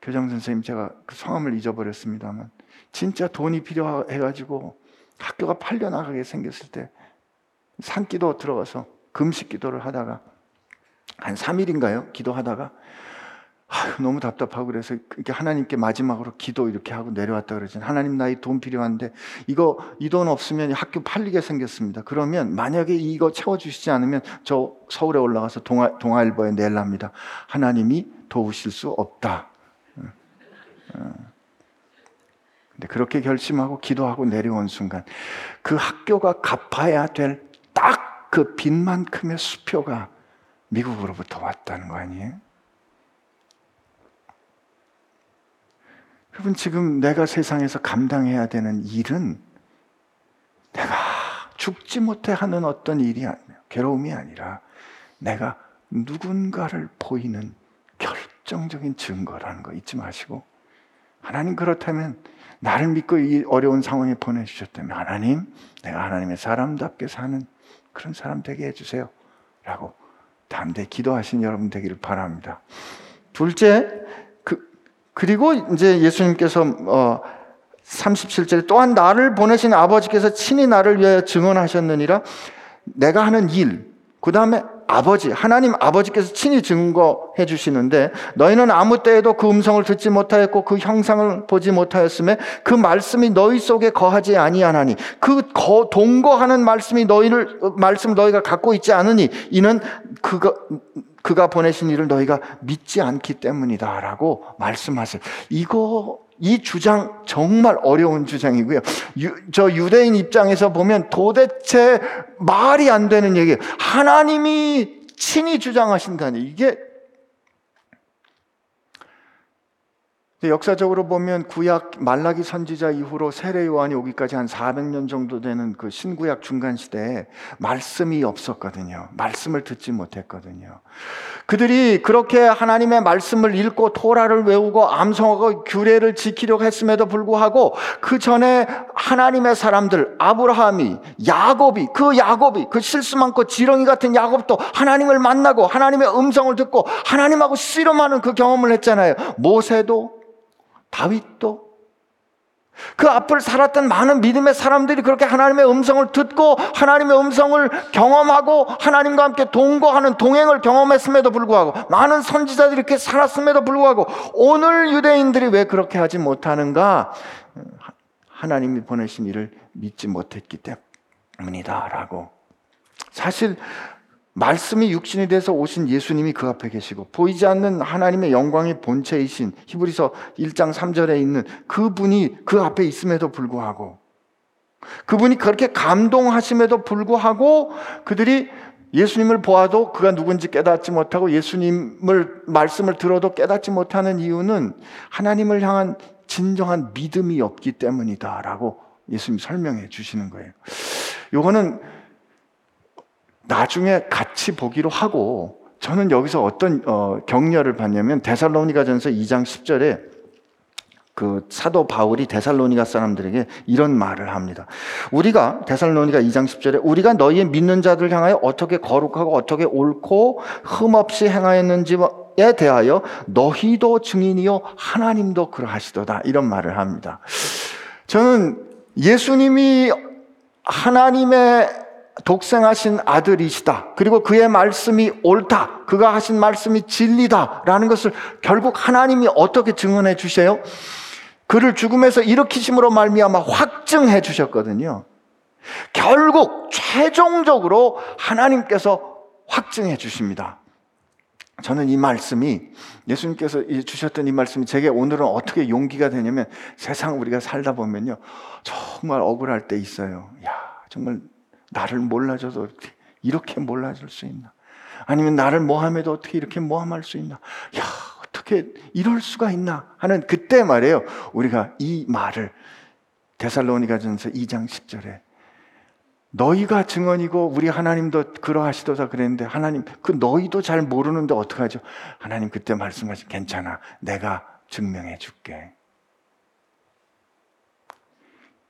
교장 선생님 제가 그 성함을 잊어버렸습니다만 진짜 돈이 필요해가지고 학교가 팔려 나가게 생겼을 때 산기도 들어가서 금식 기도를 하다가 한 3일인가요? 기도하다가 아유, 너무 답답하고 그래서 이렇게 하나님께 마지막으로 기도 이렇게 하고 내려왔다 그러잖아요. 하나님 나 이 돈 필요한데 이거 이 돈 없으면 학교 팔리게 생겼습니다. 그러면 만약에 이거 채워주시지 않으면 저 서울에 올라가서 동아, 동아일보에 낼랍니다. 하나님이 도우실 수 없다. 근데 그렇게 결심하고 기도하고 내려온 순간 그 학교가 갚아야 될 딱 그 빚만큼의 수표가 미국으로부터 왔다는 거 아니에요? 여러분, 지금 내가 세상에서 감당해야 되는 일은 내가 죽지 못해 하는 어떤 일이 아니에요. 괴로움이 아니라 내가 누군가를 보이는 결정적인 증거라는 거 잊지 마시고 하나님 그렇다면 나를 믿고 이 어려운 상황에 보내주셨다면 하나님 내가 하나님의 사람답게 사는 그런 사람 되게 해주세요 라고 담대 기도하신 여러분 되기를 바랍니다 둘째 그리고 이제 예수님께서 어 37절에 또한 나를 보내신 아버지께서 친히 나를 위하여 증언하셨느니라. 내가 하는 일, 그 다음에 아버지, 하나님 아버지께서 친히 증거해 주시는데 너희는 아무 때에도 그 음성을 듣지 못하였고 그 형상을 보지 못하였음에 그 말씀이 너희 속에 거하지 아니하나니 그 동거하는 말씀이 너희를 말씀 너희가 갖고 있지 않으니 이는 그가 그가 보내신 일을 너희가 믿지 않기 때문이다 라고 말씀하세요. 이거 이 주장 정말 어려운 주장이고요. 유, 저 유대인 입장에서 보면 도대체 말이 안 되는 얘기. 하나님이 친히 주장하신다니 이게 역사적으로 보면 구약 말라기 선지자 이후로 세례 요한이 오기까지 한 400년 정도 되는 그 신구약 중간 시대에 말씀이 없었거든요. 말씀을 듣지 못했거든요. 그들이 그렇게 하나님의 말씀을 읽고 토라를 외우고 암송하고 규례를 지키려고 했음에도 불구하고 그 전에 하나님의 사람들 아브라함이 야곱이 그 야곱이 그 실수 많고 지렁이 같은 야곱도 하나님을 만나고 하나님의 음성을 듣고 하나님하고 씨름하는 그 경험을 했잖아요. 모세도 다윗도 그 앞을 살았던 많은 믿음의 사람들이 그렇게 하나님의 음성을 듣고 하나님의 음성을 경험하고 하나님과 함께 동거하는 동행을 경험했음에도 불구하고 많은 선지자들이 이렇게 살았음에도 불구하고 오늘 유대인들이 왜 그렇게 하지 못하는가? 하나님이 보내신 일을 믿지 못했기 때문이다라고. 사실 말씀이 육신이 돼서 오신 예수님이 그 앞에 계시고 보이지 않는 하나님의 영광의 본체이신 히브리서 1장 3절에 있는 그분이 그 앞에 있음에도 불구하고 그분이 그렇게 감동하심에도 불구하고 그들이 예수님을 보아도 그가 누군지 깨닫지 못하고 예수님을 말씀을 들어도 깨닫지 못하는 이유는 하나님을 향한 진정한 믿음이 없기 때문이다라고 예수님 설명해 주시는 거예요. 요거는 나중에 같이 보기로 하고 저는 여기서 어떤 어, 격려를 받냐면 데살로니가전서 2장 10절에 그 사도 바울이 데살로니가 사람들에게 이런 말을 합니다. 우리가 데살로니가 2장 10절에 우리가 너희의 믿는 자들 향하여 어떻게 거룩하고 어떻게 옳고 흠없이 행하였는지 에 대하여 너희도 증인이요 하나님도 그러하시도다 이런 말을 합니다. 저는 예수님이 하나님의 독생하신 아들이시다. 그리고 그의 말씀이 옳다. 그가 하신 말씀이 진리다 라는 것을 결국 하나님이 어떻게 증언해 주세요? 그를 죽음에서 일으키심으로 말미암아 확증해 주셨거든요. 결국 최종적으로 하나님께서 확증해 주십니다. 저는 이 말씀이 예수님께서 주셨던 이 말씀이 제게 오늘은 어떻게 용기가 되냐면 세상 우리가 살다 보면요 정말 억울할 때 있어요. 야 정말 나를 몰라줘도 어떻게 이렇게 몰라줄 수 있나? 아니면 나를 모함해도 어떻게 이렇게 모함할 수 있나? 야, 어떻게 이럴 수가 있나? 하는 그때 말이에요. 우리가 이 말을 데살로니가전서 2장 10절에 너희가 증언이고 우리 하나님도 그러하시도다 그랬는데 하나님 그 너희도 잘 모르는데 어떡하죠? 하나님 그때 말씀하신 괜찮아. 내가 증명해 줄게.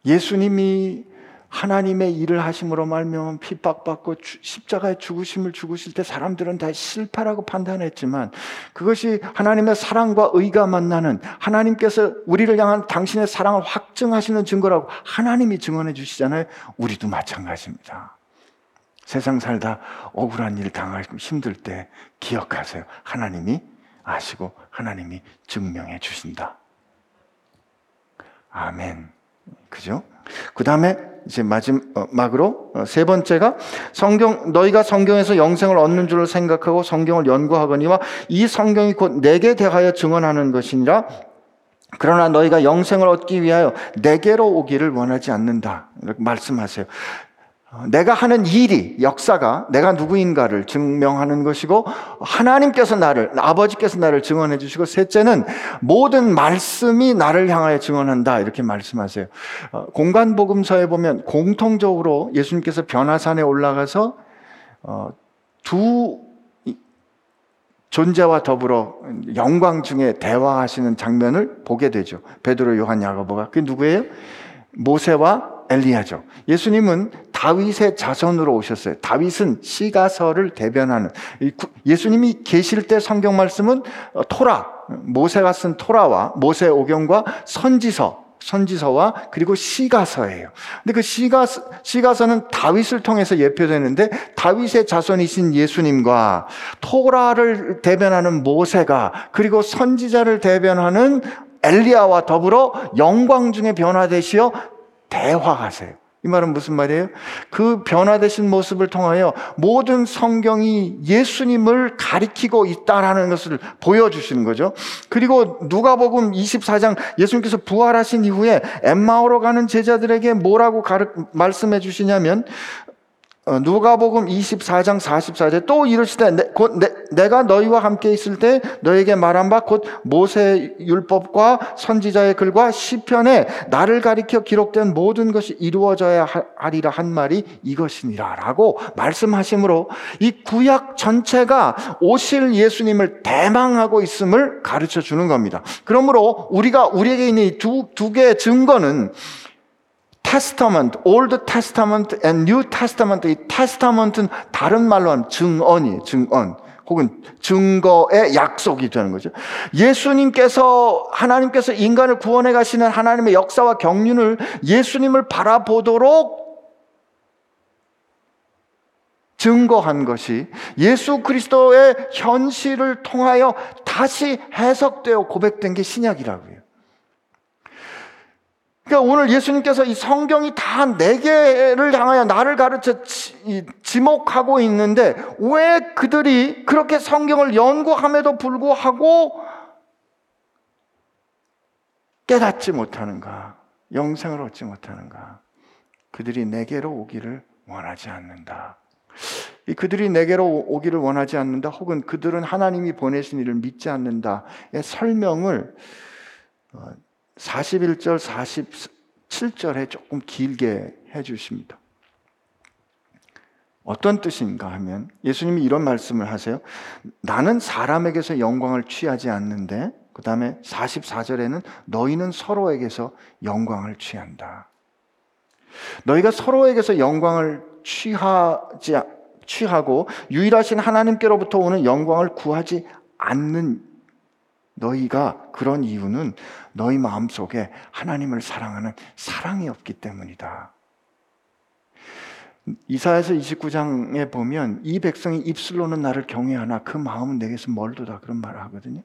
예수님이 하나님의 일을 하심으로 말미암아 핍박받고 십자가에 죽으심을 죽으실 때 사람들은 다 실패라고 판단했지만 그것이 하나님의 사랑과 의가 만나는 하나님께서 우리를 향한 당신의 사랑을 확증하시는 증거라고 하나님이 증언해 주시잖아요. 우리도 마찬가지입니다. 세상 살다 억울한 일 당하고 힘들 때 기억하세요. 하나님이 아시고 하나님이 증명해 주신다. 아멘. 그죠? 그 다음에 이제 마지막으로 어, 세 번째가 성경 너희가 성경에서 영생을 얻는 줄을 생각하고 성경을 연구하거니와 이 성경이 곧 내게 대하여 증언하는 것이니라 그러나 너희가 영생을 얻기 위하여 내게로 오기를 원하지 않는다. 이렇게 말씀하세요. 어, 내가 하는 일이 역사가 내가 누구인가를 증명하는 것이고 하나님께서 나를 아버지께서 나를 증언해 주시고 셋째는 모든 말씀이 나를 향하여 증언한다 이렇게 말씀하세요. 어, 공간 복음서에 보면 공통적으로 예수님께서 변화산에 올라가서 어, 두 존재와 더불어 영광 중에 대화하시는 장면을 보게 되죠. 베드로, 요한, 야고보가 그 누구예요? 모세와 엘리야죠. 예수님은 다윗의 자손으로 오셨어요. 다윗은 시가서를 대변하는 예수님이 계실 때 성경 말씀은 어, 토라 모세가 쓴 토라와 모세 오경과 선지서 선지서와 그리고 시가서예요. 근데 그 시가서, 시가서는 다윗을 통해서 예표되는데 다윗의 자손이신 예수님과 토라를 대변하는 모세가 그리고 선지자를 대변하는 엘리야와 더불어 영광 중에 변화되시어 대화하세요. 이 말은 무슨 말이에요? 그 변화되신 모습을 통하여 모든 성경이 예수님을 가리키고 있다라는 것을 보여주시는 거죠. 그리고 누가복음 24장 예수님께서 부활하신 이후에 엠마오로 가는 제자들에게 뭐라고 가르, 말씀해 주시냐면 어, 누가복음 24장 44절 또 이르시되 내, 곧 내, 가 너희와 함께 있을 때 너에게 말한 바 곧 모세 율법과 선지자의 글과 시편에 나를 가리켜 기록된 모든 것이 이루어져야 하리라 한 말이 이것이니라라고 말씀하시므로 이 구약 전체가 오실 예수님을 대망하고 있음을 가르쳐 주는 겁니다. 그러므로 우리가 우리에게 있는 이 두 두 개의 증거는 testament, Old Testament and New Testament. 이 testament는 다른 말로 하면 증언이에요. 증언. 혹은 증거의 약속이 되는 거죠. 예수님께서 하나님께서 인간을 구원해 가시는 하나님의 역사와 경륜을 예수님을 바라보도록 증거한 것이 예수 그리스도의 현실을 통하여 다시 해석되어 고백된 게 신약이라고요. 그러니까 오늘 예수님께서 이 성경이 다 네 개를 향하여 나를 가르쳐 지목하고 있는데 왜 그들이 그렇게 성경을 연구함에도 불구하고 깨닫지 못하는가? 영생을 얻지 못하는가? 그들이 내게로 오기를 원하지 않는다. 이 그들이 내게로 오기를 원하지 않는다, 혹은 그들은 하나님이 보내신 일을 믿지 않는다의 설명을 어, 41절, 47절에 조금 길게 해 주십니다. 어떤 뜻인가 하면 예수님이 이런 말씀을 하세요. 나는 사람에게서 영광을 취하지 않는데 그 다음에 44절에는 너희는 서로에게서 영광을 취한다. 너희가 서로에게서 영광을 취하지, 취하고 유일하신 하나님께로부터 오는 영광을 구하지 않는 너희가 그런 이유는 너희 마음 속에 하나님을 사랑하는 사랑이 없기 때문이다. 이사야서 29장에 보면 이 백성이 입술로는 나를 경외하나 그 마음은 내게서 멀도다 그런 말을 하거든요.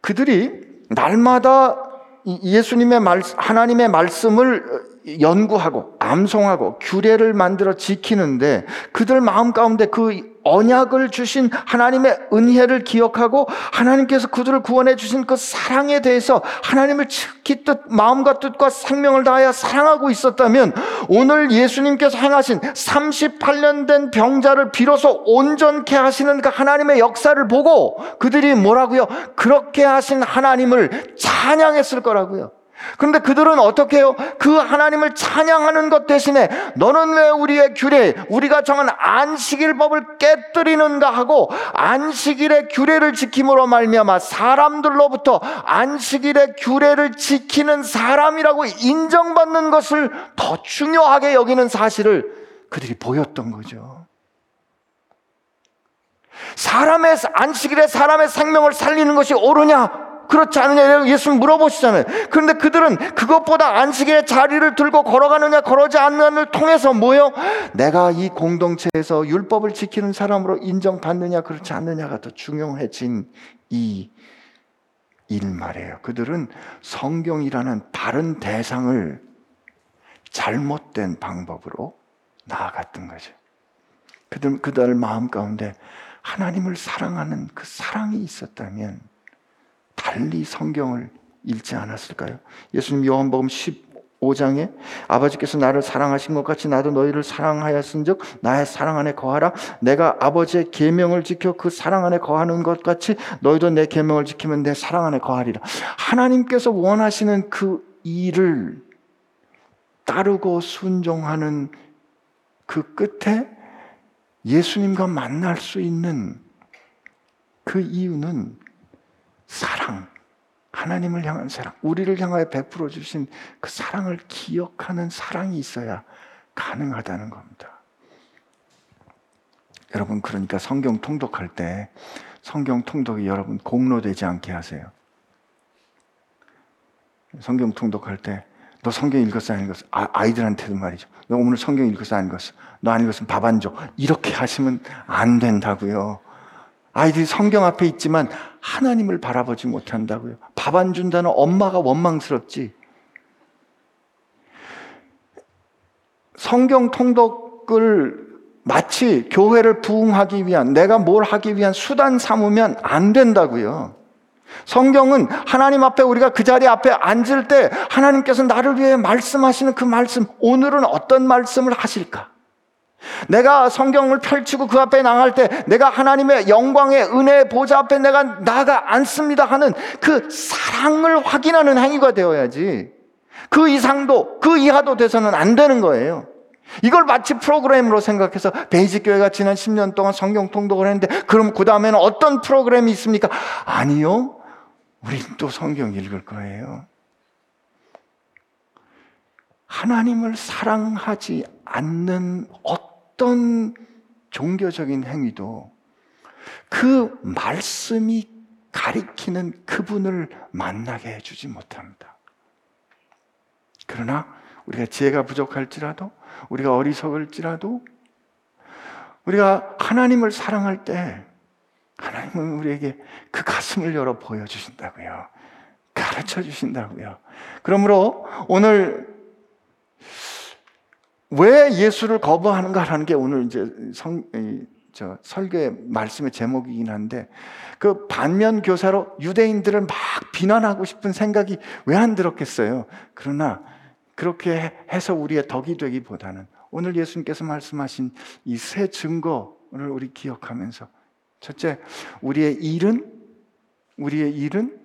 그들이 날마다 예수님의 말, 하나님의 말씀을 연구하고 암송하고 규례를 만들어 지키는데 그들 마음 가운데 그 언약을 주신 하나님의 은혜를 기억하고 하나님께서 그들을 구원해 주신 그 사랑에 대해서 하나님을 특히 뜻 마음과 뜻과 생명을 다하여 사랑하고 있었다면 오늘 예수님께서 행하신 38년 된 병자를 비로소 온전케 하시는 그 하나님의 역사를 보고 그들이 뭐라고요? 그렇게 하신 하나님을 찬양했을 거라고요. 그런데 그들은 어떻게 해요? 그 하나님을 찬양하는 것 대신에 너는 왜 우리의 규례, 우리가 정한 안식일법을 깨뜨리는가 하고 안식일의 규례를 지킴으로 말미암아 사람들로부터 안식일의 규례를 지키는 사람이라고 인정받는 것을 더 중요하게 여기는 사실을 그들이 보였던 거죠. 사람의 안식일에 사람의 생명을 살리는 것이 옳으냐? 그렇지 않느냐 예수님 물어보시잖아요. 그런데 그들은 그것보다 안식일에 자리를 들고 걸어가느냐 걸어지 않느냐를 통해서 뭐요? 내가 이 공동체에서 율법을 지키는 사람으로 인정받느냐 그렇지 않느냐가 더 중요해진 이 일 말이에요. 그들은 성경이라는 다른 대상을 잘못된 방법으로 나아갔던 거죠. 그들, 그들 마음 가운데 하나님을 사랑하는 그 사랑이 있었다면 달리 성경을 읽지 않았을까요? 예수님 요한복음 15장에 아버지께서 나를 사랑하신 것 같이 나도 너희를 사랑하였은즉 나의 사랑 안에 거하라 내가 아버지의 계명을 지켜 그 사랑 안에 거하는 것 같이 너희도 내 계명을 지키면 내 사랑 안에 거하리라 하나님께서 원하시는 그 일을 따르고 순종하는 그 끝에 예수님과 만날 수 있는 그 이유는 사랑, 하나님을 향한 사랑, 우리를 향하여 베풀어 주신 그 사랑을 기억하는 사랑이 있어야 가능하다는 겁니다. 여러분, 그러니까 성경 통독할 때 성경 통독이 여러분 공로되지 않게 하세요. 성경 통독할 때 너 성경 읽었어 안 읽었어? 아, 이들한테도 말이죠. 너 오늘 성경 읽었어 안 읽었어? 너 안 읽었으면 밥 안 줘. 이렇게 하시면 안 된다고요. 아이들이 성경 앞에 있지만 하나님을 바라보지 못한다고요. 밥 안 준다는 엄마가 원망스럽지. 성경 통독을 마치 교회를 부흥하기 위한 내가 뭘 하기 위한 수단 삼으면 안 된다고요. 성경은 하나님 앞에 우리가 그 자리 앞에 앉을 때 하나님께서 나를 위해 말씀하시는 그 말씀, 오늘은 어떤 말씀을 하실까? 내가 성경을 펼치고 그 앞에 나갈 때 내가 하나님의 영광의 은혜의 보좌 앞에 내가 나가 앉습니다 하는 그 사랑을 확인하는 행위가 되어야지 그 이상도 그 이하도 돼서는 안 되는 거예요. 이걸 마치 프로그램으로 생각해서 베이직 교회가 지난 10년 동안 성경 통독을 했는데 그럼 그 다음에는 어떤 프로그램이 있습니까? 아니요. 우린 또 성경 읽을 거예요. 하나님을 사랑하지 않는 어떤 종교적인 행위도 그 말씀이 가리키는 그분을 만나게 해주지 못합니다. 그러나 우리가 지혜가 부족할지라도 우리가 어리석을지라도 우리가 하나님을 사랑할 때 하나님은 우리에게 그 가슴을 열어 보여주신다고요. 가르쳐 주신다고요. 그러므로 오늘 왜 예수를 거부하는가라는 게 오늘 이제 성, 저 설교의 말씀의 제목이긴 한데 그 반면 교사로 유대인들을 막 비난하고 싶은 생각이 왜 안 들었겠어요? 그러나 그렇게 해서 우리의 덕이 되기보다는 오늘 예수님께서 말씀하신 이 세 증거를 우리 기억하면서 첫째, 우리의 일은 우리의 일은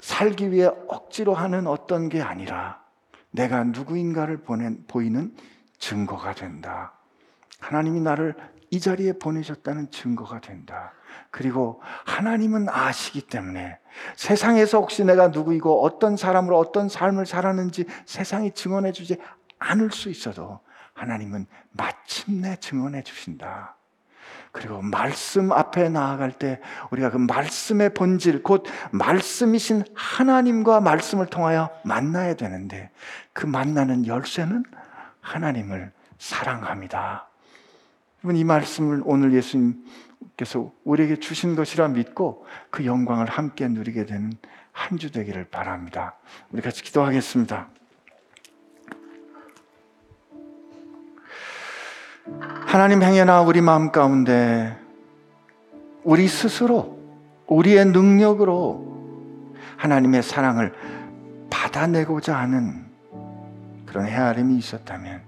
살기 위해 억지로 하는 어떤 게 아니라 내가 누구인가를 보낸, 보이는 증거가 된다. 하나님이 나를 이 자리에 보내셨다는 증거가 된다. 그리고 하나님은 아시기 때문에 세상에서 혹시 내가 누구이고 어떤 사람으로 어떤 삶을 살았는지 세상이 증언해 주지 않을 수 있어도 하나님은 마침내 증언해 주신다. 그리고 말씀 앞에 나아갈 때 우리가 그 말씀의 본질, 곧 말씀이신 하나님과 말씀을 통하여 만나야 되는데 그 만나는 열쇠는 하나님을 사랑합니다. 이 말씀을 오늘 예수님께서 우리에게 주신 것이라 믿고 그 영광을 함께 누리게 되는 한 주 되기를 바랍니다. 우리 같이 기도하겠습니다. 하나님 행여나 우리 마음 가운데 우리 스스로 우리의 능력으로 하나님의 사랑을 받아내고자 하는 그런 헤아림이 있었다면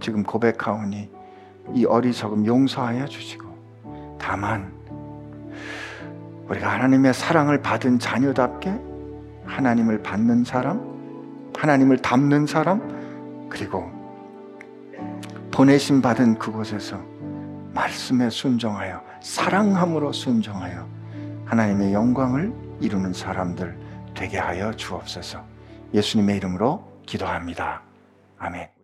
지금 고백하오니 이 어리석음 용서하여 주시고 다만 우리가 하나님의 사랑을 받은 자녀답게 하나님을 받는 사람, 하나님을 닮는 사람, 그리고 보내심 받은 그곳에서 말씀에 순종하여 사랑함으로 순종하여 하나님의 영광을 이루는 사람들 되게 하여 주옵소서. 예수님의 이름으로 기도합니다. 아멘.